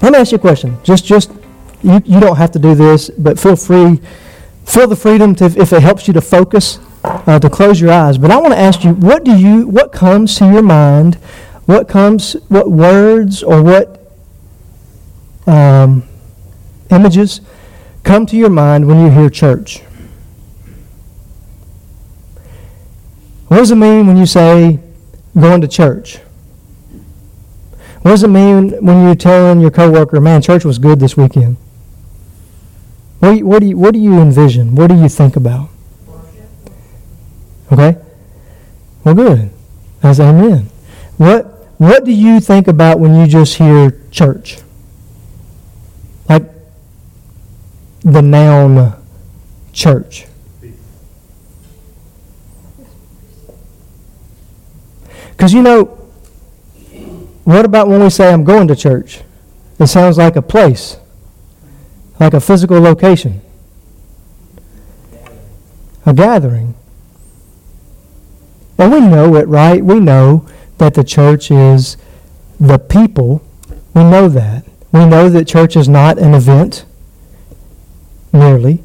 Let me ask you a question. Just, just you, you don't have to do this, but feel free, feel the freedom to, if it helps you to focus, uh, to close your eyes. But I want to ask you, what do you, what comes to your mind? What comes, what words or what um, images come to your mind when you hear church? What does it mean when you say going to church? What does it mean when you're telling your coworker, man, church was good this weekend? What do you, what do you, what do you envision? What do you think about? Okay? Well, good. That's amen. What, what do you think about when you just hear church? Like the noun church. Because you know, what about when we say, I'm going to church? It sounds like a place, like a physical location, a gathering. And we know it, right? We know that the church is the people. We know that. We know that church is not an event merely.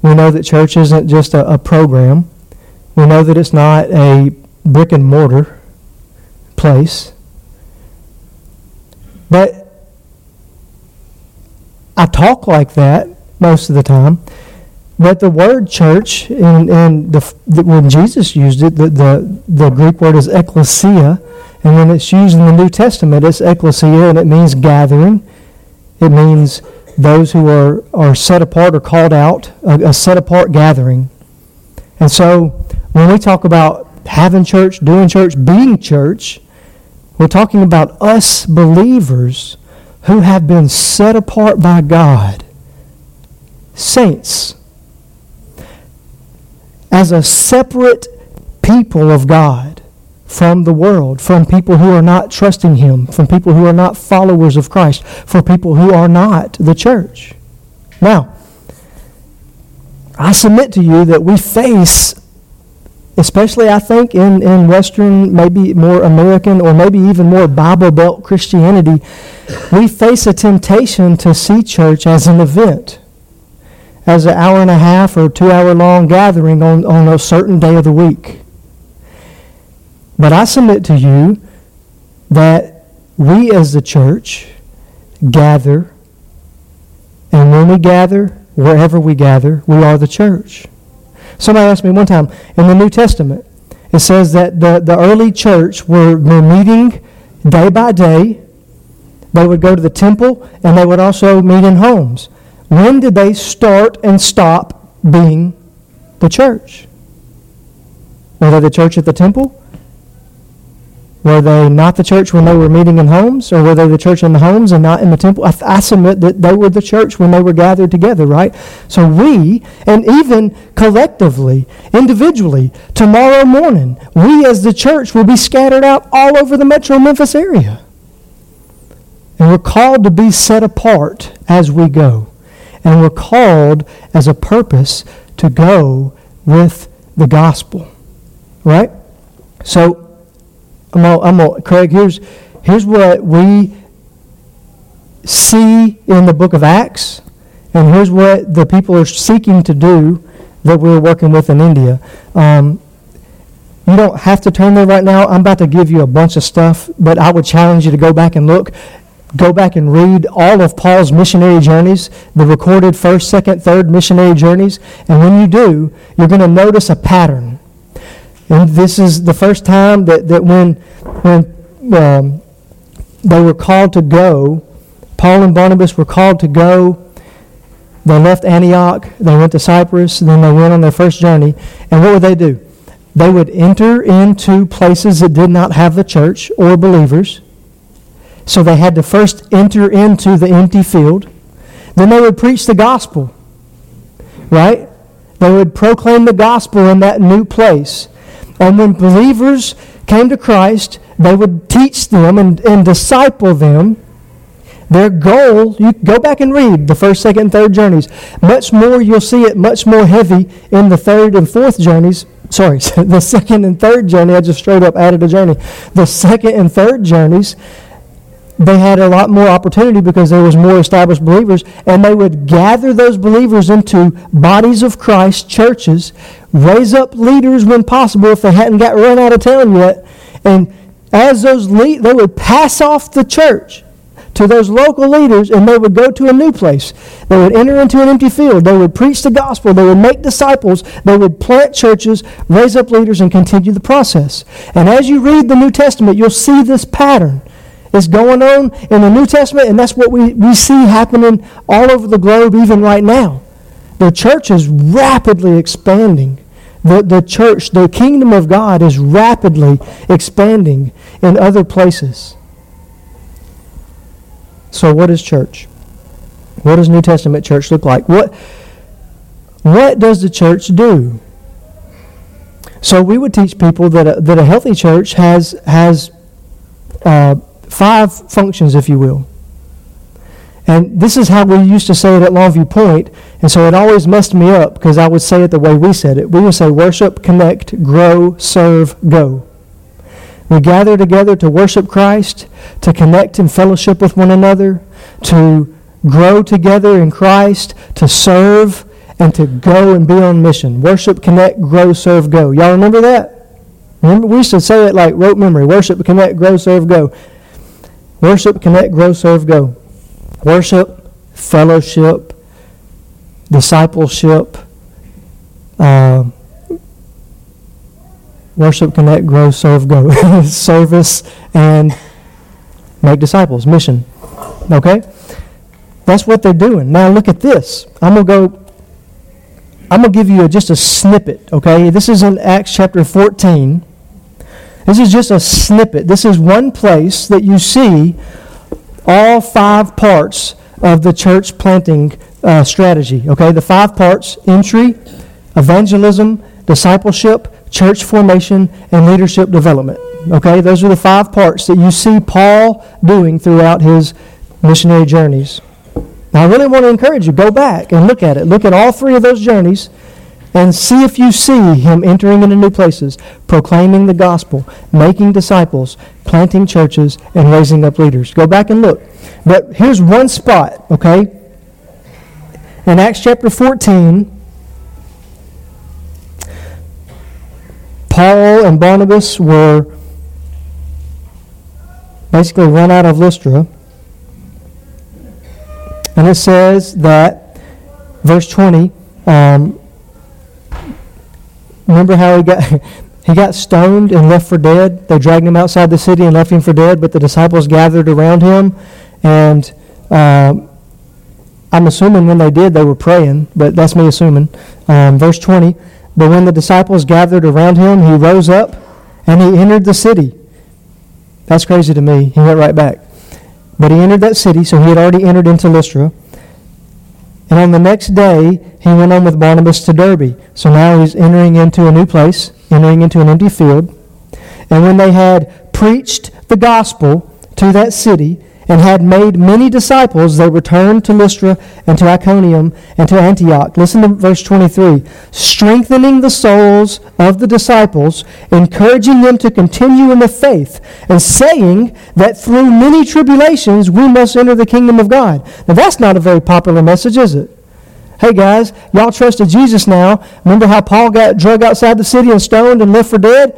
We know that church isn't just a, a program. We know that it's not a brick and mortar place. But I talk like that most of the time. But the word church, and, and the, the, when Jesus used it, the, the, the Greek word is ecclesia. And when it's used in the New Testament, it's ecclesia, and it means gathering. It means those who are, are set apart or called out, a, a set apart gathering. And so when we talk about having church, doing church, being church, we're talking about us believers who have been set apart by God, saints, as a separate people of God from the world, from people who are not trusting Him, from people who are not followers of Christ, for people who are not the church. Now, I submit to you that we face especially I think in, in Western, maybe more American, or maybe even more Bible Belt Christianity, we face a temptation to see church as an event, as an hour and a half or two hour long gathering on, on a certain day of the week. But I submit to you that we as the church gather, and when we gather, wherever we gather, we are the church. Somebody asked me one time in the New Testament, it says that the, the early church were, were meeting day by day. They would go to the temple and they would also meet in homes. When did they start and stop being the church? Were they the church at the temple? Were they not the church when they were meeting in homes? Or were they the church in the homes and not in the temple? I, I, submit that they were the church when they were gathered together, right? So we, and even collectively, individually, tomorrow morning, we as the church will be scattered out all over the metro Memphis area. And we're called to be set apart as we go. And we're called as a purpose to go with the gospel, right? So, I'm gonna, I'm Craig, here's, here's what we see in the book of Acts, and here's what the people are seeking to do that we're working with in India. Um, you don't have to turn there right now. I'm about to give you a bunch of stuff, but I would challenge you to go back and look. Go back and read all of Paul's missionary journeys, the recorded first, second, third missionary journeys. And when you do, you're going to notice a pattern. And this is the first time that, that when, when um, they were called to go, Paul and Barnabas were called to go. They left Antioch, they went to Cyprus, then they went on their first journey. And what would they do? They would enter into places that did not have the church or believers. So they had to first enter into the empty field. Then they would preach the gospel, right? They would proclaim the gospel in that new place. And when believers came to Christ, they would teach them and, and disciple them. Their goal, you go back and read the first, second, and third journeys. Much more, you'll see it much more heavy in the third and fourth journeys. Sorry, the second and third journey, I just straight up added a journey. The second and third journeys, they had a lot more opportunity because there was more established believers and they would gather those believers into bodies of christ churches raise up leaders when possible if they hadn't got run out of town yet and as those lead, they would pass off the church to those local leaders and they would go to a new place. They would enter into an empty field. They would preach the gospel. They would make disciples. They would plant churches, raise up leaders, and continue the process. And as you read the New Testament, you'll see this pattern. It's going on in the New Testament, and that's what we, we see happening all over the globe, even right now. The church is rapidly expanding. The, the church, the kingdom of God is rapidly expanding in other places. So, what is church? What does New Testament church look like? What, what does the church do? So, we would teach people that a, that a healthy church has, has uh, five functions, if you will. And this is how we used to say it at Longview Point, and so it always messed me up because I would say it the way we said it. We would say worship, connect, grow, serve, go. We gather together to worship Christ, to connect in fellowship with one another, to grow together in Christ, to serve, and to go and be on mission. Worship, connect, grow, serve, go. Y'all remember that? Remember, we used to say it like rote memory. Worship, connect, grow, serve, go. Worship, connect, grow, serve, go. Worship, fellowship, discipleship, uh, worship, connect, grow, serve, go. Service and make disciples. Mission. Okay? That's what they're doing. Now look at this. I'm going to go I'm going to give you a, just a snippet, okay? This is in Acts chapter 14. This is just a snippet. This is one place that you see all five parts of the church planting uh, strategy, okay? The five parts entry, evangelism, discipleship, church formation, and leadership development. Okay, those are the five parts that you see Paul doing throughout his missionary journeys. Now, I really want to encourage you go back and look at it. Look at all three of those journeys and see if you see him entering into new places, proclaiming the gospel, making disciples, planting churches, and raising up leaders. Go back and look. But here's one spot, okay? In Acts chapter 14, Paul and Barnabas were basically run out of Lystra. And it says that, verse 20, um, remember how he got, he got stoned and left for dead? They dragged him outside the city and left him for dead, but the disciples gathered around him. And um, I'm assuming when they did, they were praying, but that's me assuming. Um, verse 20. But when the disciples gathered around him, he rose up and he entered the city. That's crazy to me. He went right back. But he entered that city, so he had already entered into Lystra. And on the next day, he went on with Barnabas to Derbe. So now he's entering into a new place, entering into an empty field. And when they had preached the gospel to that city, and had made many disciples, they returned to Lystra and to Iconium and to Antioch. Listen to verse 23. Strengthening the souls of the disciples, encouraging them to continue in the faith, and saying that through many tribulations we must enter the kingdom of God. Now, that's not a very popular message, is it? Hey guys, y'all trusted Jesus now. Remember how Paul got drug outside the city and stoned and left for dead?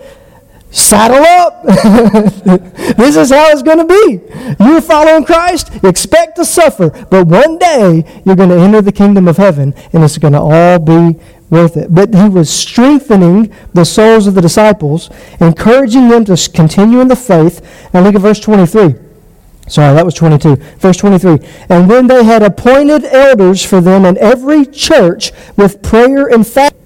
Saddle up. this is how it's going to be. You're following Christ, expect to suffer, but one day you're going to enter the kingdom of heaven and it's going to all be worth it. But he was strengthening the souls of the disciples, encouraging them to continue in the faith. Now look at verse 23. Sorry, that was 22. Verse 23. And when they had appointed elders for them in every church with prayer and fasting,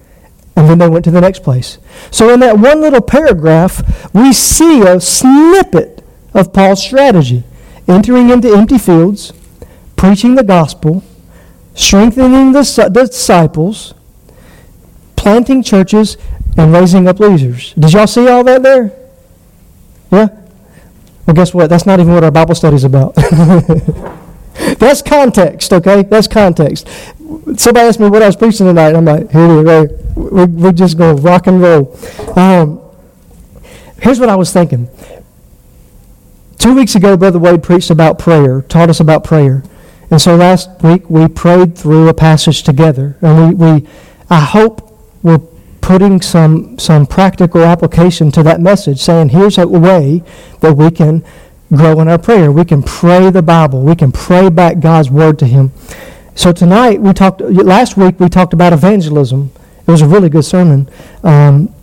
and then they went to the next place. So, in that one little paragraph, we see a snippet of Paul's strategy entering into empty fields, preaching the gospel, strengthening the disciples, planting churches, and raising up leaders. Did y'all see all that there? Yeah? Well, guess what? That's not even what our Bible study is about. That's context, okay? That's context. Somebody asked me what I was preaching tonight. I'm like, here we go. We're, we're just going to rock and roll. Um, here's what I was thinking. two weeks ago, Brother Wade preached about prayer, taught us about prayer. And so last week we prayed through a passage together. And we, we I hope we're putting some, some practical application to that message, saying here's a way that we can grow in our prayer. We can pray the Bible. We can pray back God's word to Him. So tonight we talked. Last week we talked about evangelism. It was a really good sermon. Um,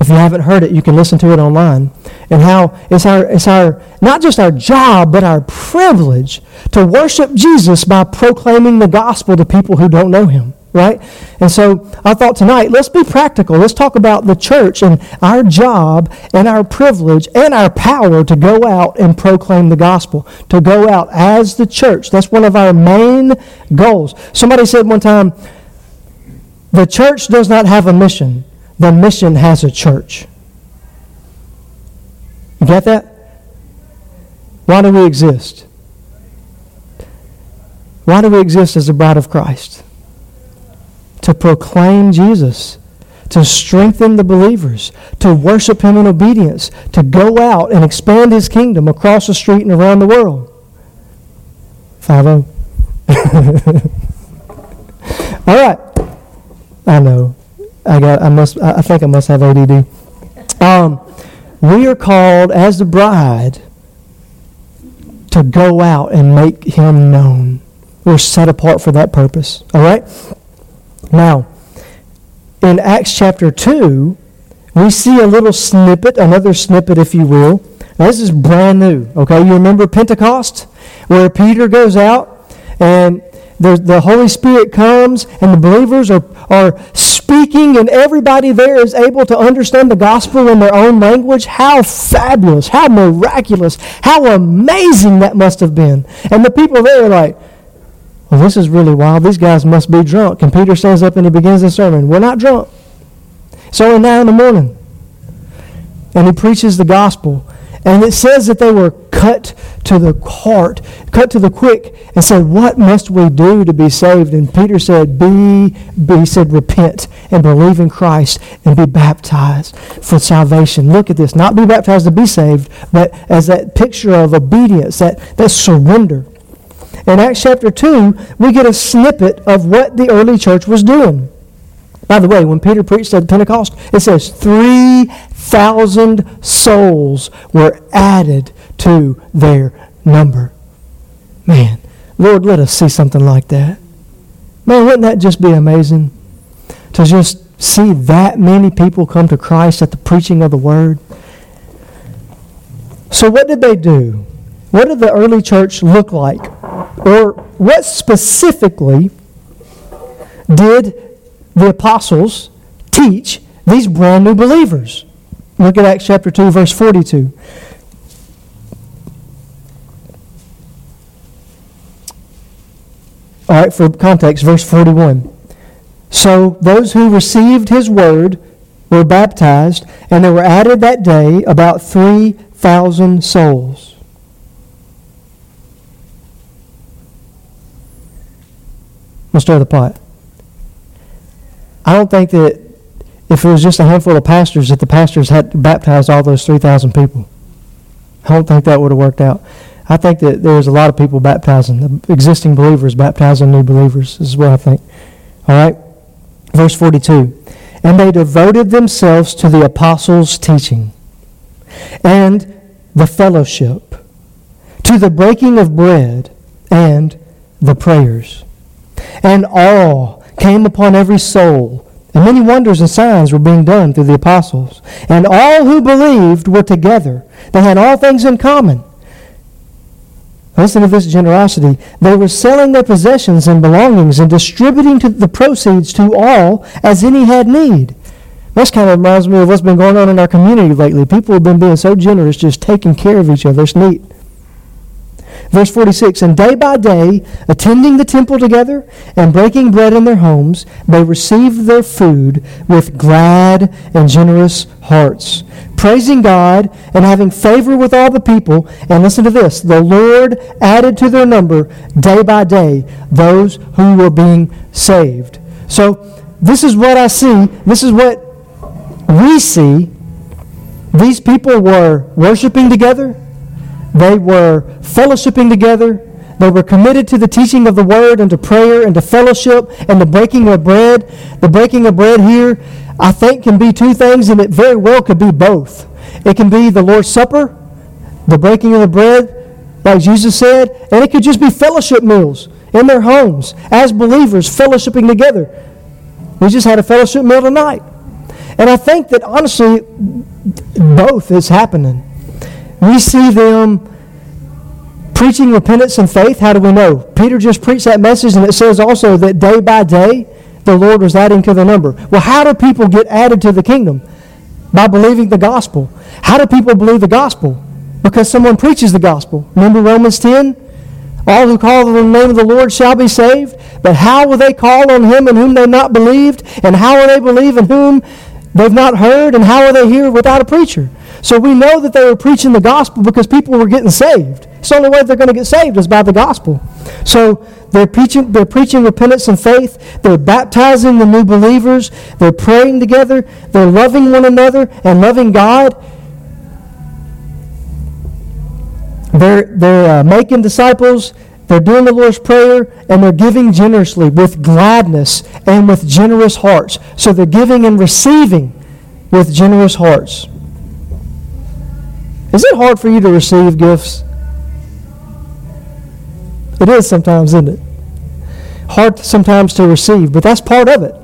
if you haven't heard it, you can listen to it online. And how it's our, it's our, not just our job, but our privilege to worship Jesus by proclaiming the gospel to people who don't know him, right? And so I thought tonight, let's be practical. Let's talk about the church and our job and our privilege and our power to go out and proclaim the gospel, to go out as the church. That's one of our main goals. Somebody said one time, the church does not have a mission the mission has a church. You get that? Why do we exist? Why do we exist as the bride of Christ? To proclaim Jesus, to strengthen the believers, to worship Him in obedience, to go out and expand His kingdom across the street and around the world. 5 0. All right. I know. I got. I must. I think I must have ADD. Um, we are called as the bride to go out and make Him known. We're set apart for that purpose. All right. Now, in Acts chapter two, we see a little snippet, another snippet, if you will. Now, this is brand new. Okay, you remember Pentecost, where Peter goes out and the Holy Spirit comes and the believers are, are speaking and everybody there is able to understand the gospel in their own language. How fabulous, how miraculous, how amazing that must have been. And the people there are like, well, this is really wild. These guys must be drunk. And Peter stands up and he begins the sermon. We're not drunk. It's only nine in the morning. And he preaches the gospel. And it says that they were cut to the heart, cut to the quick, and said, What must we do to be saved? And Peter said, Be, be he said, repent and believe in Christ and be baptized for salvation. Look at this. Not be baptized to be saved, but as that picture of obedience, that, that surrender. In Acts chapter 2, we get a snippet of what the early church was doing. By the way, when Peter preached at Pentecost, it says 3,000 souls were added to their number. Man, Lord, let us see something like that. Man, wouldn't that just be amazing? To just see that many people come to Christ at the preaching of the Word. So, what did they do? What did the early church look like? Or what specifically did the apostles teach these brand new believers? Look at Acts chapter 2, verse 42. All right, for context, verse 41. So those who received his word were baptized, and there were added that day about 3,000 souls. We'll stir the pot. I don't think that if it was just a handful of pastors, that the pastors had baptized all those 3,000 people. I don't think that would have worked out. I think that there's a lot of people baptizing, existing believers baptizing new believers. Is what I think. All right? Verse 42. And they devoted themselves to the apostles' teaching and the fellowship, to the breaking of bread and the prayers. And awe came upon every soul, and many wonders and signs were being done through the apostles. And all who believed were together. They had all things in common Listen to this generosity. They were selling their possessions and belongings and distributing to the proceeds to all as any had need. This kind of reminds me of what's been going on in our community lately. People have been being so generous, just taking care of each other. It's neat. Verse 46 And day by day, attending the temple together and breaking bread in their homes, they received their food with glad and generous hearts, praising God and having favor with all the people. And listen to this the Lord added to their number day by day those who were being saved. So, this is what I see. This is what we see. These people were worshiping together They were fellowshipping together. They were committed to the teaching of the word and to prayer and to fellowship and the breaking of bread. The breaking of bread here, I think, can be two things, and it very well could be both. It can be the Lord's Supper, the breaking of the bread, like Jesus said, and it could just be fellowship meals in their homes as believers fellowshipping together. We just had a fellowship meal tonight. And I think that honestly, both is happening. We see them preaching repentance and faith. How do we know? Peter just preached that message, and it says also that day by day the Lord was adding to the number. Well, how do people get added to the kingdom? By believing the gospel. How do people believe the gospel? Because someone preaches the gospel. Remember Romans 10? All who call on the name of the Lord shall be saved. But how will they call on him in whom they've not believed? And how will they believe in whom they've not heard? And how are they hear without a preacher? So we know that they were preaching the gospel because people were getting saved. It's the only way they're going to get saved is by the gospel. So they're preaching, they're preaching repentance and faith. They're baptizing the new believers. They're praying together. They're loving one another and loving God. They're, they're uh, making disciples. They're doing the Lord's Prayer and they're giving generously with gladness and with generous hearts. So they're giving and receiving with generous hearts. Is it hard for you to receive gifts? It is sometimes, isn't it? Hard sometimes to receive, but that's part of it.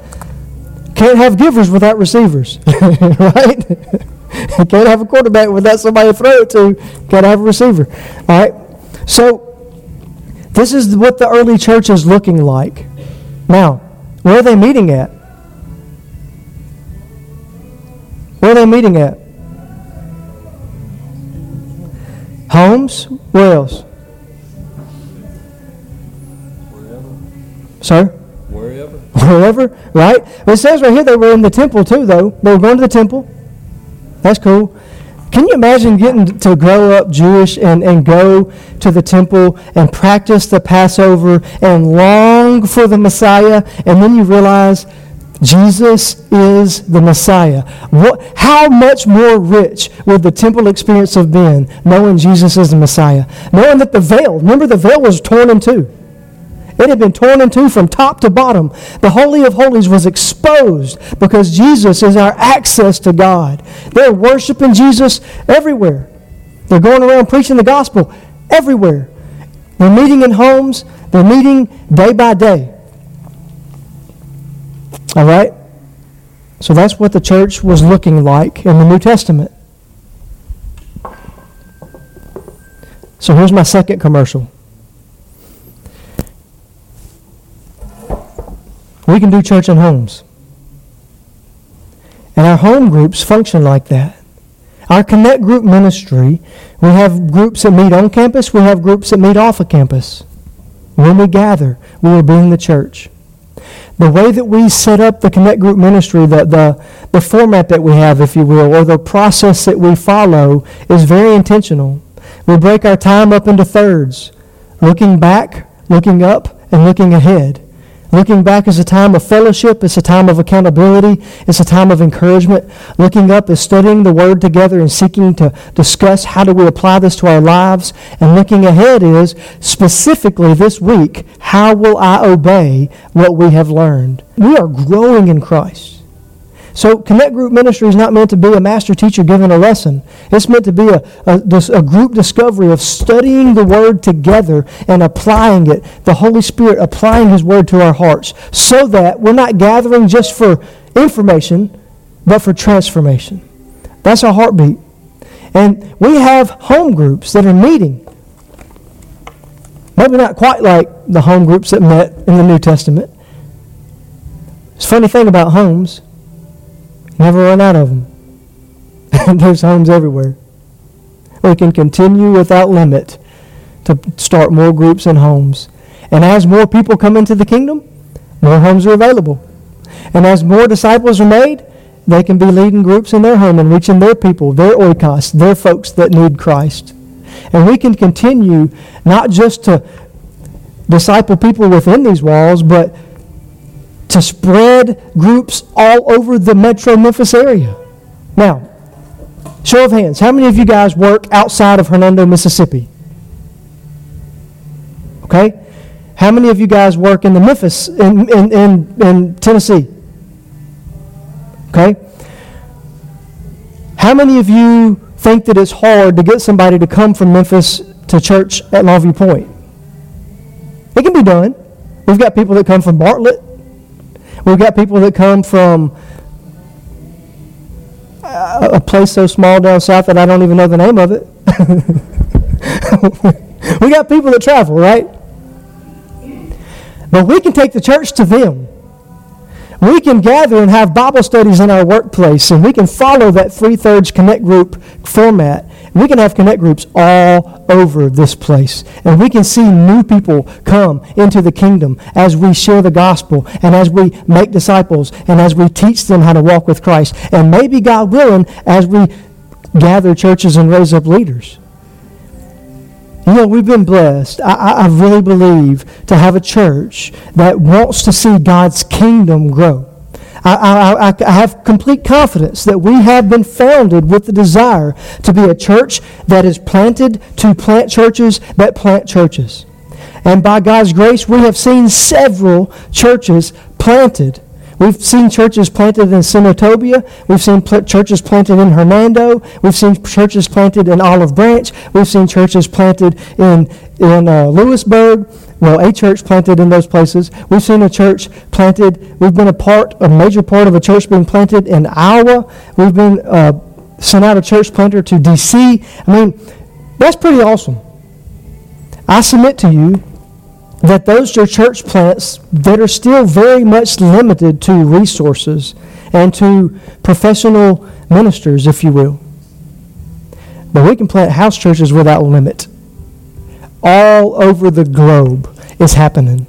Can't have givers without receivers, right? Can't have a quarterback without somebody to throw it to. Got to have a receiver. All right? So, this is what the early church is looking like. Now, where are they meeting at? Where are they meeting at? Homes? Where else? Wherever. Sir? Wherever. Wherever, right? It says right here they were in the temple too, though. They were going to the temple. That's cool. Can you imagine getting to grow up Jewish and, and go to the temple and practice the Passover and long for the Messiah, and then you realize Jesus is the Messiah. What, how much more rich would the temple experience have been knowing Jesus is the Messiah? Knowing that the veil, remember the veil was torn in two. It had been torn in two from top to bottom. The Holy of Holies was exposed because Jesus is our access to God. They're worshiping Jesus everywhere. They're going around preaching the gospel everywhere. They're meeting in homes. They're meeting day by day. All right? So that's what the church was looking like in the New Testament. So here's my second commercial. We can do church in homes. And our home groups function like that. Our Connect Group ministry, we have groups that meet on campus, we have groups that meet off of campus. When we gather, we are being the church. The way that we set up the Connect Group ministry, the, the, the format that we have, if you will, or the process that we follow is very intentional. We break our time up into thirds, looking back, looking up, and looking ahead. Looking back is a time of fellowship. It's a time of accountability. It's a time of encouragement. Looking up is studying the Word together and seeking to discuss how do we apply this to our lives. And looking ahead is specifically this week, how will I obey what we have learned? We are growing in Christ. So Connect Group Ministry is not meant to be a master teacher giving a lesson. It's meant to be a, a, a, group discovery of studying the Word together and applying it, the Holy Spirit applying His Word to our hearts, so that we're not gathering just for information, but for transformation. That's our heartbeat. And we have home groups that are meeting. Maybe not quite like the home groups that met in the New Testament. It's a funny thing about homes Never run out of them. There's homes everywhere. We can continue without limit to start more groups and homes. And as more people come into the kingdom, more homes are available. And as more disciples are made, they can be leading groups in their home and reaching their people, their oikos, their folks that need Christ. And we can continue not just to disciple people within these walls, but to spread groups all over the metro Memphis area. Now, Show of hands. How many of you guys work outside of Hernando, Mississippi? Okay? How many of you guys work in the Memphis, in, in, in, in Tennessee? Okay? How many of you think that it's hard to get somebody to come from Memphis to church at Longview Point? It can be done. We've got people that come from Bartlett. We've got people that come from uh, a place so small down south that I don't even know the name of it. we got people that travel, right? But we can take the church to them. We can gather and have Bible studies in our workplace, and we can follow that three thirds connect group format. We can have connect groups all over this place. And we can see new people come into the kingdom as we share the gospel and as we make disciples and as we teach them how to walk with Christ. And maybe, God willing, as we gather churches and raise up leaders. You know, we've been blessed. I, I really believe to have a church that wants to see God's kingdom grow. I, I, I, have complete confidence that we have been founded with the desire to be a church that is planted to plant churches that plant churches. And by God's grace, we have seen several churches planted We've seen churches planted in Senatobia. We've seen pl- churches planted in Hernando. We've seen churches planted in Olive Branch. We've seen churches planted in, in uh, Lewisburg. Well, a church planted in those places. We've seen a church planted. We've been a part, a major part of a church being planted in Iowa. We've been uh, sent out a church planter to D.C. I mean, that's pretty awesome. I submit to you that those are church plants that are still very much limited to resources and to professional ministers, if you will. But we can plant house churches without limit. All over the globe is happening.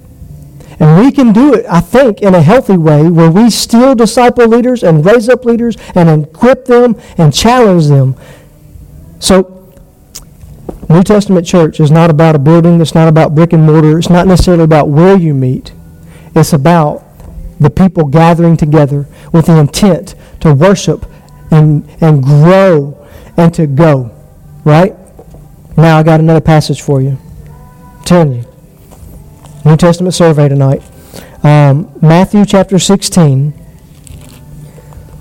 And we can do it, I think, in a healthy way where we still disciple leaders and raise up leaders and equip them and challenge them. So New Testament church is not about a building, it's not about brick and mortar, it's not necessarily about where you meet. It's about the people gathering together with the intent to worship and, and grow and to go. Right? Now I got another passage for you. I'm telling you. New Testament survey tonight. Um, Matthew chapter 16.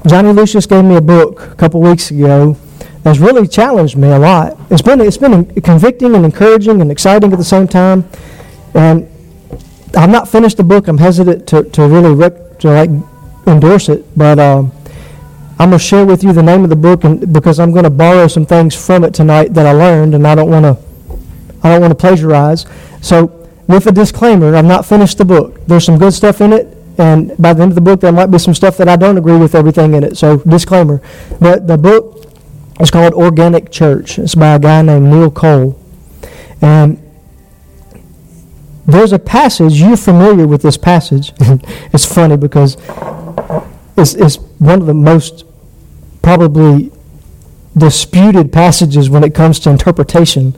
Johnny Lucius gave me a book a couple weeks ago that's really challenged me a lot. It's been it's been convicting and encouraging and exciting at the same time. And I've not finished the book. I'm hesitant to, to really rec- to like endorse it, but um, I'm gonna share with you the name of the book, and because I'm gonna borrow some things from it tonight that I learned, and I don't want to I don't want to plagiarize. So, with a disclaimer, I've not finished the book. There's some good stuff in it, and by the end of the book, there might be some stuff that I don't agree with everything in it. So, disclaimer. But the book is called Organic Church. It's by a guy named Neil Cole. And there's a passage, you're familiar with this passage. it's funny because it's, it's one of the most probably disputed passages when it comes to interpretation.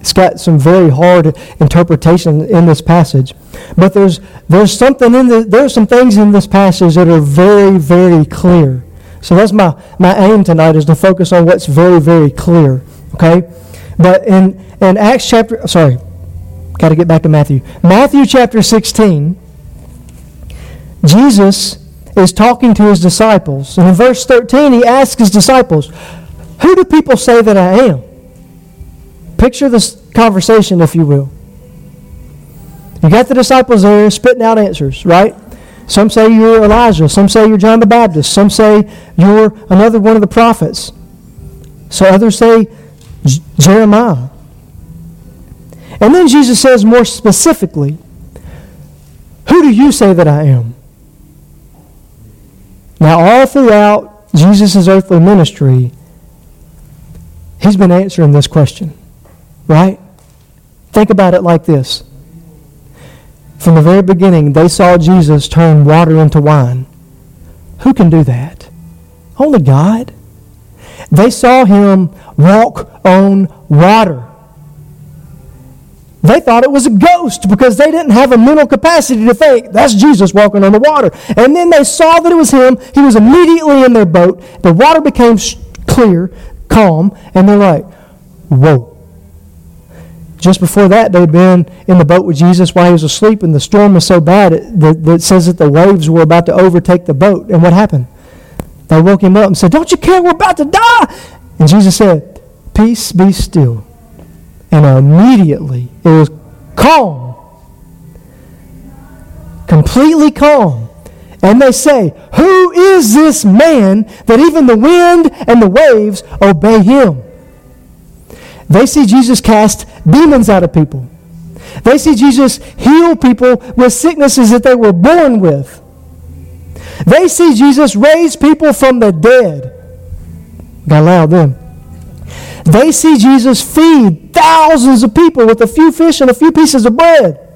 It's got some very hard interpretation in this passage. But there's, there's something in the, there's some things in this passage that are very, very clear. So that's my, my aim tonight is to focus on what's very, very clear. Okay? But in, in Acts chapter, sorry, got to get back to Matthew. Matthew chapter 16, Jesus is talking to his disciples. And in verse 13, he asks his disciples, Who do people say that I am? Picture this conversation, if you will. You got the disciples there spitting out answers, right? Some say you're Elijah. Some say you're John the Baptist. Some say you're another one of the prophets. So others say J- Jeremiah. And then Jesus says more specifically, Who do you say that I am? Now, all throughout Jesus' earthly ministry, he's been answering this question, right? Think about it like this from the very beginning, they saw Jesus turn water into wine. Who can do that? Only God. They saw him walk on water. They thought it was a ghost because they didn't have a mental capacity to think that's Jesus walking on the water. And then they saw that it was him. He was immediately in their boat. The water became clear. calm, and they're like, whoa. Just before that, they'd been in the boat with Jesus while he was asleep, and the storm was so bad it, that, that it says that the waves were about to overtake the boat. And what happened? They woke him up and said, Don't you care? We're about to die. And Jesus said, Peace be still. And immediately it was calm. Completely calm. And they say, Who is this man that even the wind and the waves obey him? They see Jesus cast demons out of people. They see Jesus heal people with sicknesses that they were born with. They see Jesus raise people from the dead. Got loud then. They see Jesus feed thousands of people with a few fish and a few pieces of bread.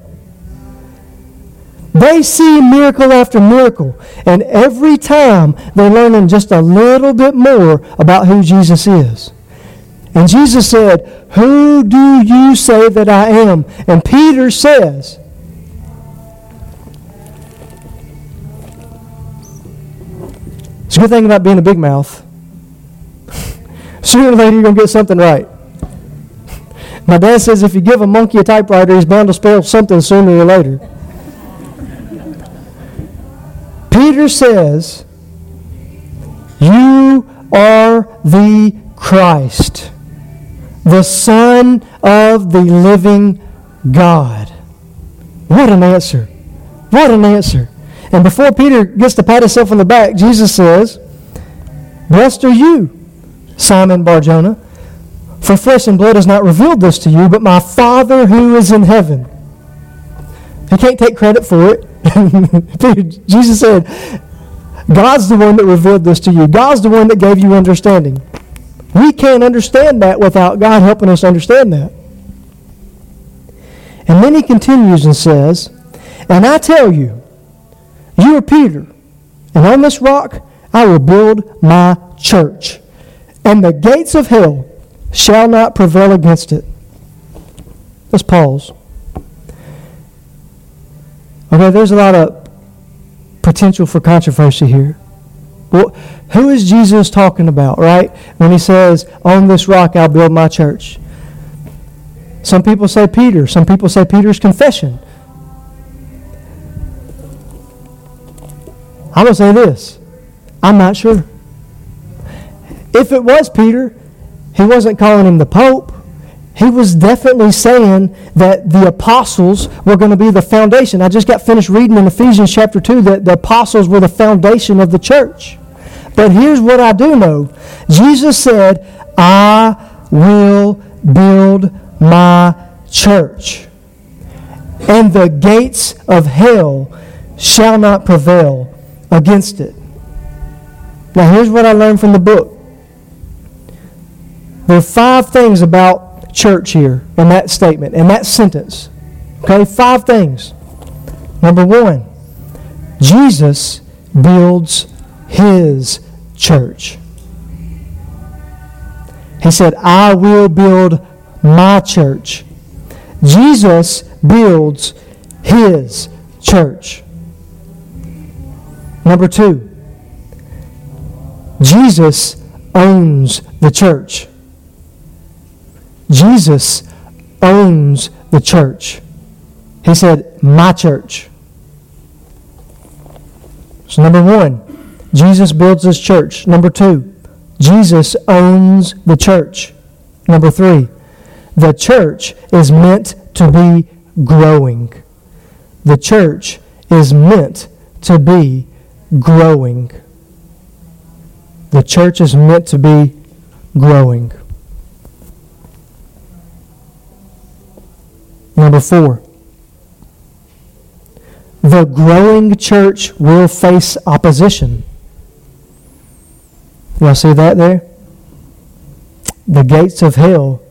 They see miracle after miracle. And every time they're learning just a little bit more about who Jesus is. And Jesus said, Who do you say that I am? And Peter says, It's a good thing about being a big mouth. Sooner or later, you're going to get something right. My dad says if you give a monkey a typewriter, he's bound to spell something sooner or later. Peter says, You are the Christ the Son of the living God. What an answer. What an answer. And before Peter gets to pat himself on the back, Jesus says, Blessed are you, Simon Barjona, for flesh and blood has not revealed this to you, but my Father who is in heaven. He can't take credit for it. Jesus said, God's the one that revealed this to you. God's the one that gave you understanding. We can't understand that without God helping us understand that. And then he continues and says, And I tell you, you are Peter, and on this rock I will build my church, and the gates of hell shall not prevail against it. Let's pause. Okay, there's a lot of potential for controversy here. Well, who is Jesus talking about, right? When he says, On this rock I'll build my church. Some people say Peter. Some people say Peter's confession. I'm going to say this I'm not sure. If it was Peter, he wasn't calling him the Pope. He was definitely saying that the apostles were going to be the foundation. I just got finished reading in Ephesians chapter 2 that the apostles were the foundation of the church. But here's what I do know Jesus said, I will build my church, and the gates of hell shall not prevail against it. Now, here's what I learned from the book. There are five things about church here in that statement, in that sentence. Okay, five things. Number one, Jesus builds his church. He said, I will build my church. Jesus builds his church. Number two, Jesus owns the church. Jesus owns the church. He said, My church. So, number one, Jesus builds his church. Number two, Jesus owns the church. Number three, the church is meant to be growing. The church is meant to be growing. The church is meant to be growing. Number four, the growing church will face opposition. Y'all see that there? The gates of hell.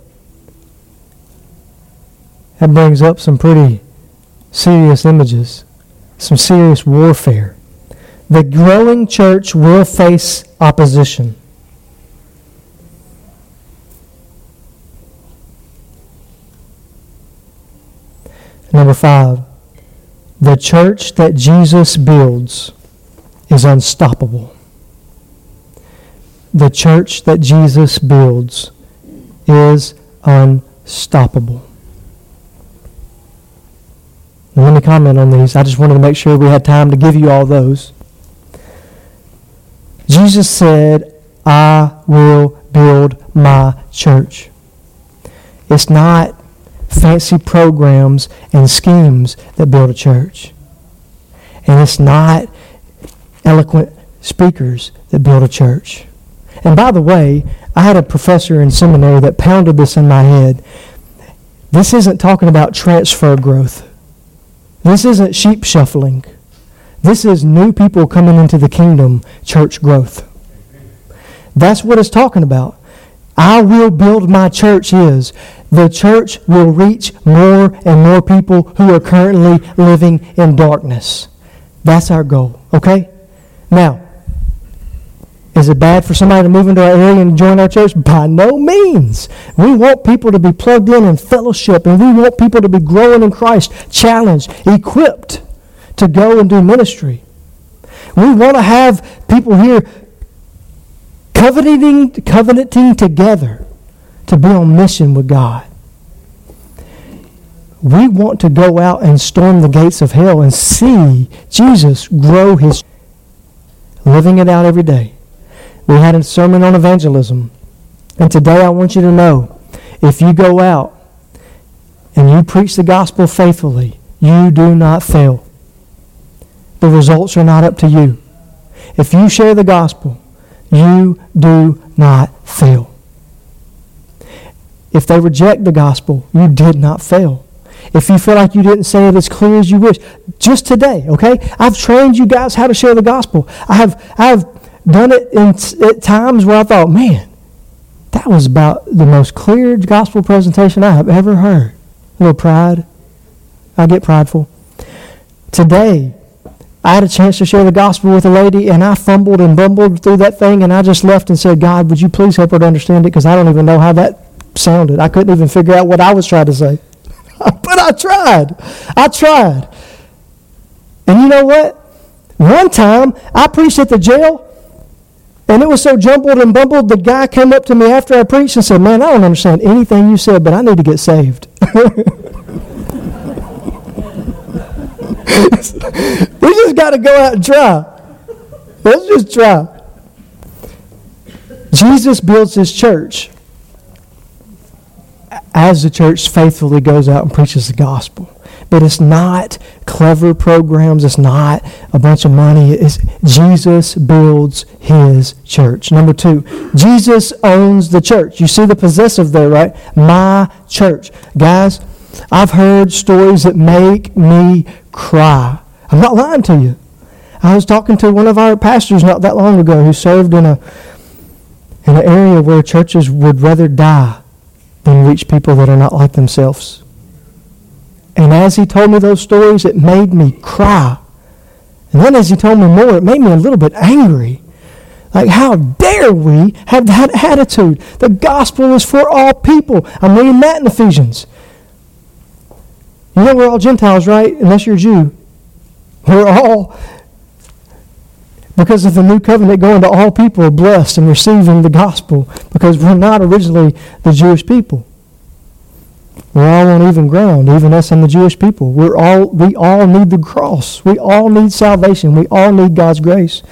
That brings up some pretty serious images, some serious warfare. The growing church will face opposition. Number five, the church that Jesus builds is unstoppable. the church that Jesus builds is unstoppable. Now, let me comment on these. I just wanted to make sure we had time to give you all those. Jesus said, I will build my church. It's not fancy programs and schemes that build a church. And it's not eloquent speakers that build a church. And by the way, I had a professor in seminary that pounded this in my head. This isn't talking about transfer growth. This isn't sheep shuffling. This is new people coming into the kingdom, church growth. That's what it's talking about. I will build my church is the church will reach more and more people who are currently living in darkness. That's our goal, okay? Now, is it bad for somebody to move into our area and join our church? By no means. We want people to be plugged in in fellowship, and we want people to be growing in Christ, challenged, equipped to go and do ministry. We want to have people here covenanting, covenanting together to be on mission with God. We want to go out and storm the gates of hell and see Jesus grow his living it out every day. We had a sermon on evangelism. And today I want you to know if you go out and you preach the gospel faithfully, you do not fail. The results are not up to you. If you share the gospel, you do not fail. If they reject the gospel, you did not fail. If you feel like you didn't say it as clear as you wish, just today, okay? I've trained you guys how to share the gospel. I have, I have done it in, at times where I thought, man, that was about the most clear gospel presentation I have ever heard. A little pride. I get prideful. Today, I had a chance to share the gospel with a lady, and I fumbled and bumbled through that thing, and I just left and said, God, would you please help her to understand it? Because I don't even know how that sounded. I couldn't even figure out what I was trying to say. but I tried. I tried. And you know what? One time, I preached at the jail, and it was so jumbled and bumbled, the guy came up to me after I preached and said, Man, I don't understand anything you said, but I need to get saved. we just got to go out and try. Let's just try. Jesus builds his church as the church faithfully goes out and preaches the gospel. But it's not clever programs. It's not a bunch of money. It's Jesus builds his church. Number two, Jesus owns the church. You see the possessive there, right? My church. Guys, I've heard stories that make me cry. I'm not lying to you. I was talking to one of our pastors not that long ago who served in a in an area where churches would rather die than reach people that are not like themselves. And as he told me those stories, it made me cry. And then as he told me more, it made me a little bit angry. Like, how dare we have that attitude? The gospel is for all people. I'm reading that in Ephesians. You know we're all Gentiles, right? Unless you're a Jew. We're all, because of the new covenant, going to all people blessed and receiving the gospel because we're not originally the Jewish people. We're all on even ground, even us and the Jewish people. We're all, we all need the cross. We all need salvation. We all need God's grace.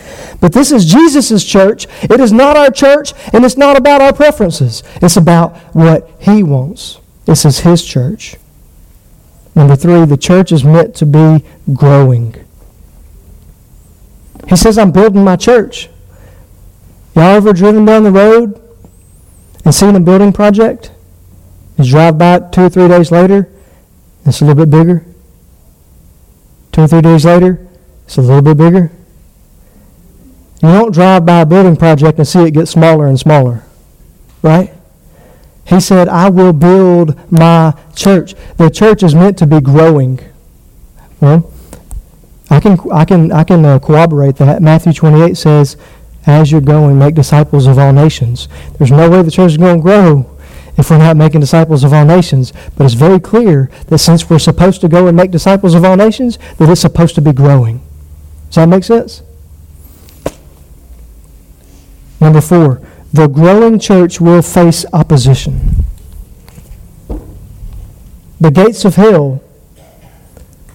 But this is Jesus' church. It is not our church, and it's not about our preferences. It's about what He wants. This is His church. Number three, the church is meant to be growing. He says, I'm building my church. Y'all ever driven down the road and seen a building project? You drive by two or three days later, it's a little bit bigger. Two or three days later, it's a little bit bigger. You don't drive by a building project and see it get smaller and smaller, right? He said, I will build my church. The church is meant to be growing. Well, I can, I can, I can uh, corroborate that. Matthew 28 says, as you're going, make disciples of all nations. There's no way the church is going to grow if we're not making disciples of all nations. But it's very clear that since we're supposed to go and make disciples of all nations, that it's supposed to be growing. Does that make sense? Number four, the growing church will face opposition. The gates of hell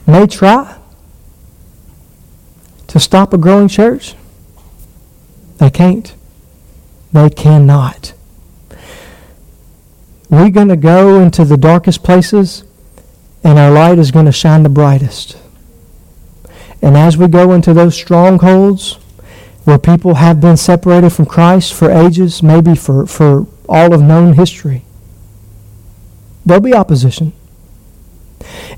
may try to stop a growing church. They can't. They cannot. We're going to go into the darkest places, and our light is going to shine the brightest. And as we go into those strongholds, where people have been separated from Christ for ages, maybe for, for all of known history. There'll be opposition.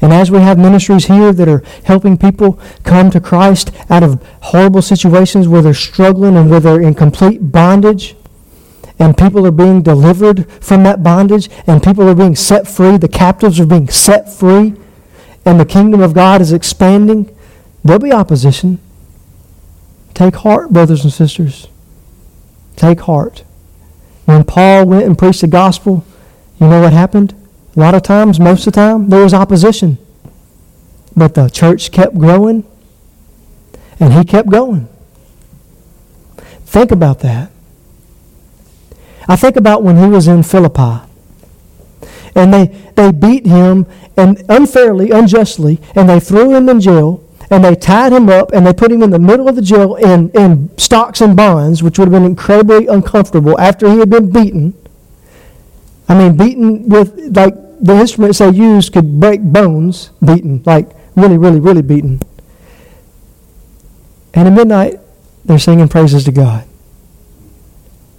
And as we have ministries here that are helping people come to Christ out of horrible situations where they're struggling and where they're in complete bondage, and people are being delivered from that bondage, and people are being set free, the captives are being set free, and the kingdom of God is expanding, there'll be opposition. Take heart, brothers and sisters. Take heart. When Paul went and preached the gospel, you know what happened? A lot of times, most of the time, there was opposition. But the church kept growing, and he kept going. Think about that. I think about when he was in Philippi. And they, they beat him and unfairly, unjustly, and they threw him in jail and they tied him up and they put him in the middle of the jail in, in stocks and bonds, which would have been incredibly uncomfortable after he had been beaten. I mean, beaten with, like, the instruments they used could break bones, beaten, like, really, really, really beaten. And at midnight, they're singing praises to God.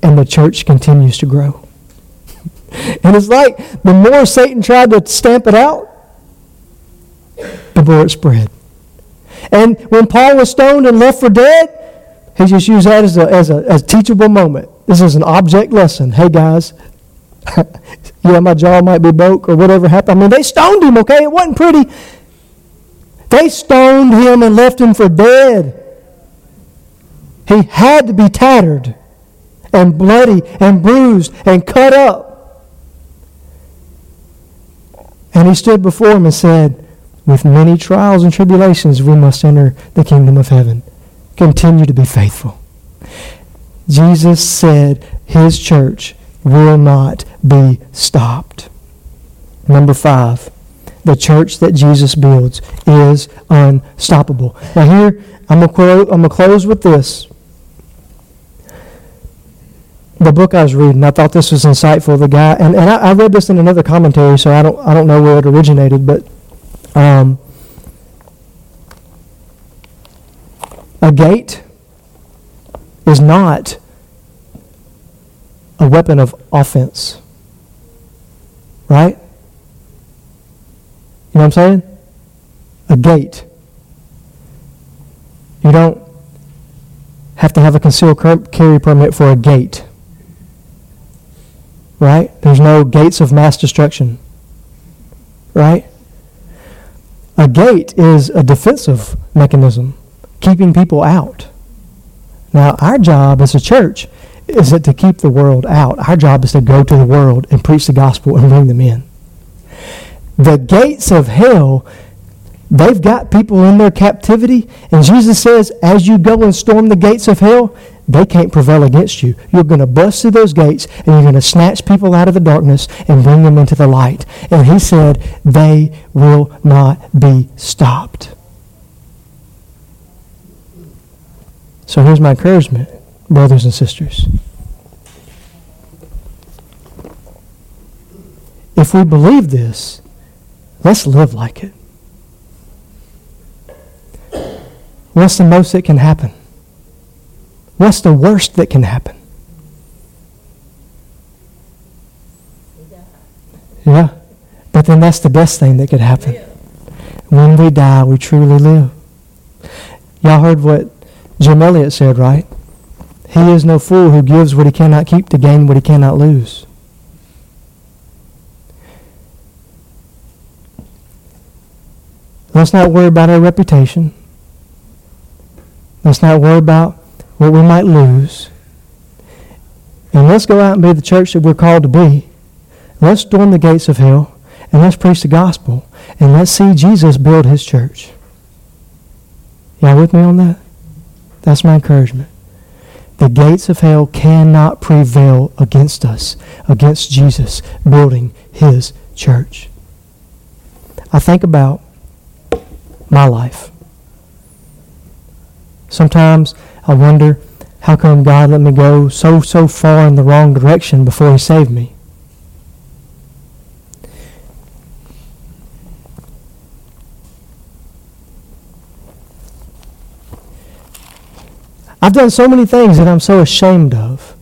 And the church continues to grow. and it's like the more Satan tried to stamp it out, the more it spread. And when Paul was stoned and left for dead, he just used that as a, as a, as a teachable moment. This is an object lesson. Hey, guys, yeah, my jaw might be broke or whatever happened. I mean, they stoned him, okay? It wasn't pretty. They stoned him and left him for dead. He had to be tattered and bloody and bruised and cut up. And he stood before him and said, with many trials and tribulations, we must enter the kingdom of heaven. Continue to be faithful. Jesus said his church will not be stopped. Number five, the church that Jesus builds is unstoppable. Now, here, I'm going to close with this. The book I was reading, I thought this was insightful. The guy, and, and I, I read this in another commentary, so I don't, I don't know where it originated, but um, a gate is not a weapon of offense. Right? You know what I'm saying? A gate. You don't have to have a concealed carry permit for a gate. Right? There's no gates of mass destruction. Right? A gate is a defensive mechanism, keeping people out. Now, our job as a church is it to keep the world out. Our job is to go to the world and preach the gospel and bring them in. The gates of hell, they've got people in their captivity, and Jesus says, as you go and storm the gates of hell, they can't prevail against you. You're going to bust through those gates and you're going to snatch people out of the darkness and bring them into the light. And he said, they will not be stopped. So here's my encouragement, brothers and sisters. If we believe this, let's live like it. What's the most that can happen? What's the worst that can happen? Yeah. But then that's the best thing that could happen. When we die, we truly live. Y'all heard what Jim Elliot said, right? He is no fool who gives what he cannot keep to gain what he cannot lose. Let's not worry about our reputation. Let's not worry about what we might lose. And let's go out and be the church that we're called to be. Let's storm the gates of hell and let's preach the gospel and let's see Jesus build his church. Y'all with me on that? That's my encouragement. The gates of hell cannot prevail against us, against Jesus building his church. I think about my life. Sometimes I wonder how come God let me go so, so far in the wrong direction before he saved me? I've done so many things that I'm so ashamed of.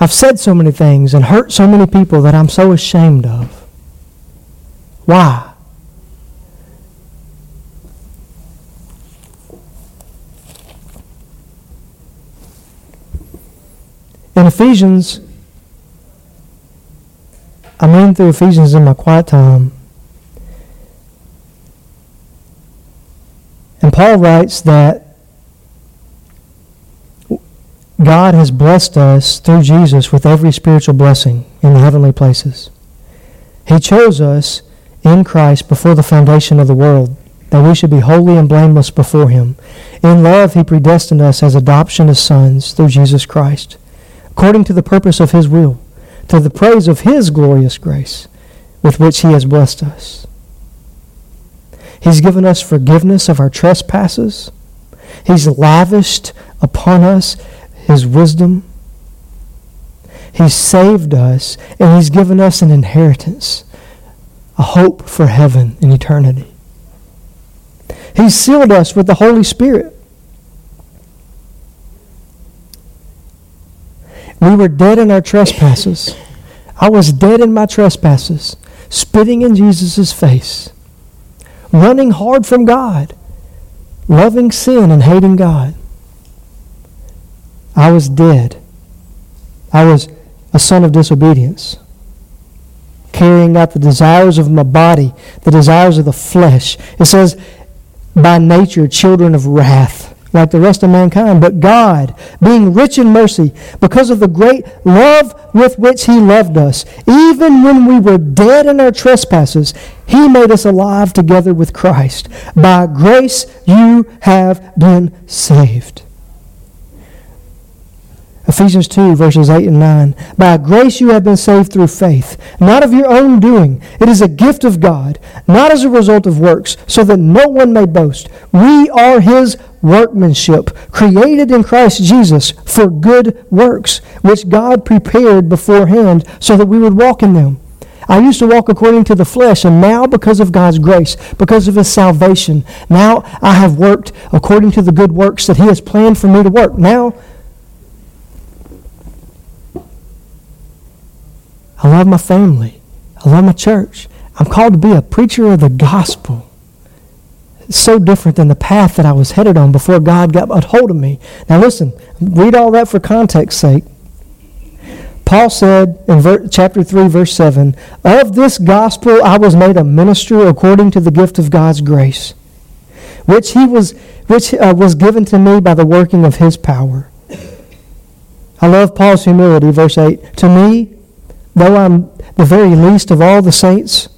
I've said so many things and hurt so many people that I'm so ashamed of. Why? In Ephesians, I'm reading through Ephesians in my quiet time. And Paul writes that God has blessed us through Jesus with every spiritual blessing in the heavenly places. He chose us in Christ before the foundation of the world, that we should be holy and blameless before Him. In love, He predestined us as adoption as sons through Jesus Christ, according to the purpose of His will, to the praise of His glorious grace, with which He has blessed us. He's given us forgiveness of our trespasses. He's lavished upon us his wisdom. He's saved us, and He's given us an inheritance, a hope for heaven and eternity. He's sealed us with the Holy Spirit. We were dead in our trespasses. I was dead in my trespasses, spitting in Jesus' face, running hard from God, loving sin and hating God. I was dead. I was a son of disobedience, carrying out the desires of my body, the desires of the flesh. It says, by nature, children of wrath, like the rest of mankind. But God, being rich in mercy, because of the great love with which He loved us, even when we were dead in our trespasses, He made us alive together with Christ. By grace you have been saved. Ephesians 2, verses 8 and 9. By grace you have been saved through faith, not of your own doing. It is a gift of God, not as a result of works, so that no one may boast. We are his workmanship, created in Christ Jesus for good works, which God prepared beforehand so that we would walk in them. I used to walk according to the flesh, and now, because of God's grace, because of His salvation, now I have worked according to the good works that He has planned for me to work. Now, I love my family. I love my church. I'm called to be a preacher of the gospel. It's so different than the path that I was headed on before God got a hold of me. Now listen, read all that for context's sake. Paul said in ver- chapter 3, verse 7, Of this gospel I was made a minister according to the gift of God's grace, which, he was, which uh, was given to me by the working of his power. I love Paul's humility, verse 8. To me, Though I'm the very least of all the saints,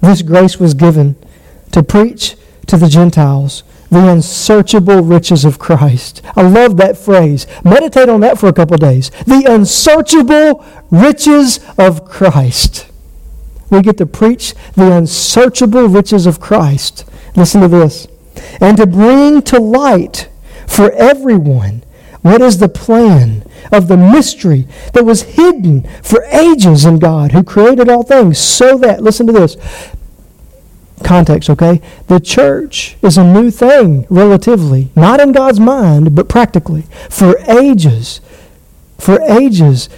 this grace was given to preach to the Gentiles the unsearchable riches of Christ. I love that phrase. Meditate on that for a couple days. The unsearchable riches of Christ. We get to preach the unsearchable riches of Christ. Listen to this. And to bring to light for everyone what is the plan of the mystery that was hidden for ages in God who created all things so that, listen to this, context, okay? The church is a new thing, relatively, not in God's mind, but practically. For ages, for ages,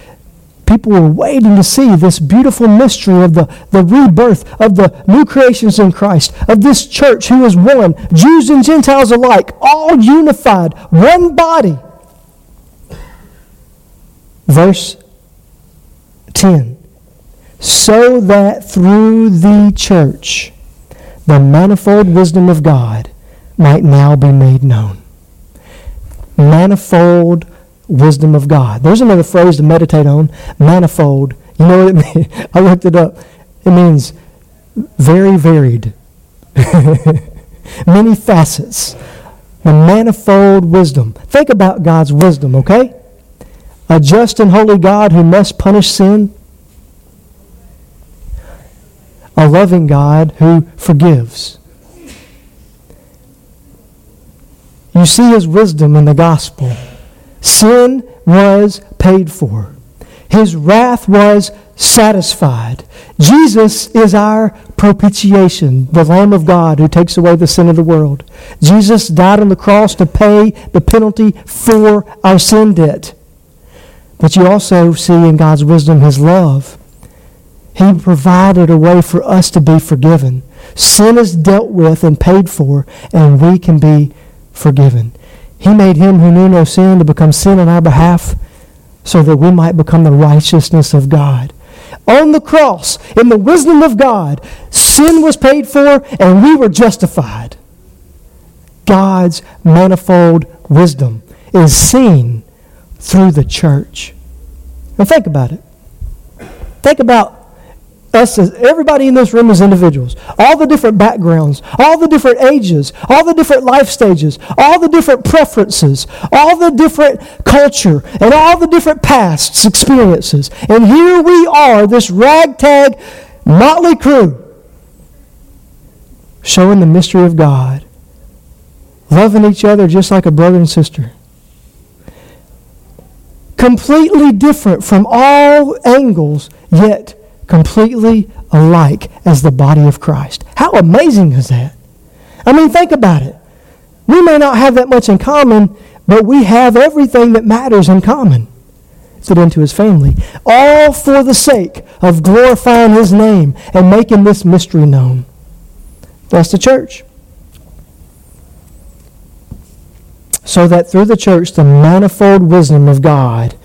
people were waiting to see this beautiful mystery of the, the rebirth of the new creations in Christ, of this church who is one, Jews and Gentiles alike, all unified, one body Verse 10 So that through the church the manifold wisdom of God might now be made known. Manifold wisdom of God. There's another phrase to meditate on manifold. You know what it means? I looked it up. It means very varied, many facets. The manifold wisdom. Think about God's wisdom, okay? A just and holy God who must punish sin. A loving God who forgives. You see his wisdom in the gospel. Sin was paid for. His wrath was satisfied. Jesus is our propitiation, the Lamb of God who takes away the sin of the world. Jesus died on the cross to pay the penalty for our sin debt. But you also see in God's wisdom his love. He provided a way for us to be forgiven. Sin is dealt with and paid for, and we can be forgiven. He made him who knew no sin to become sin on our behalf so that we might become the righteousness of God. On the cross, in the wisdom of God, sin was paid for and we were justified. God's manifold wisdom is seen through the church. Now think about it. Think about us as everybody in this room as individuals, all the different backgrounds, all the different ages, all the different life stages, all the different preferences, all the different culture, and all the different pasts experiences. And here we are, this ragtag, motley crew, showing the mystery of God, loving each other just like a brother and sister. Completely different from all angles, yet completely alike as the body of Christ. How amazing is that? I mean, think about it. We may not have that much in common, but we have everything that matters in common. Fit into his family. All for the sake of glorifying his name and making this mystery known. That's the church. So that through the church the manifold wisdom of God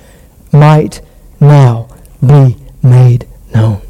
might now be made known.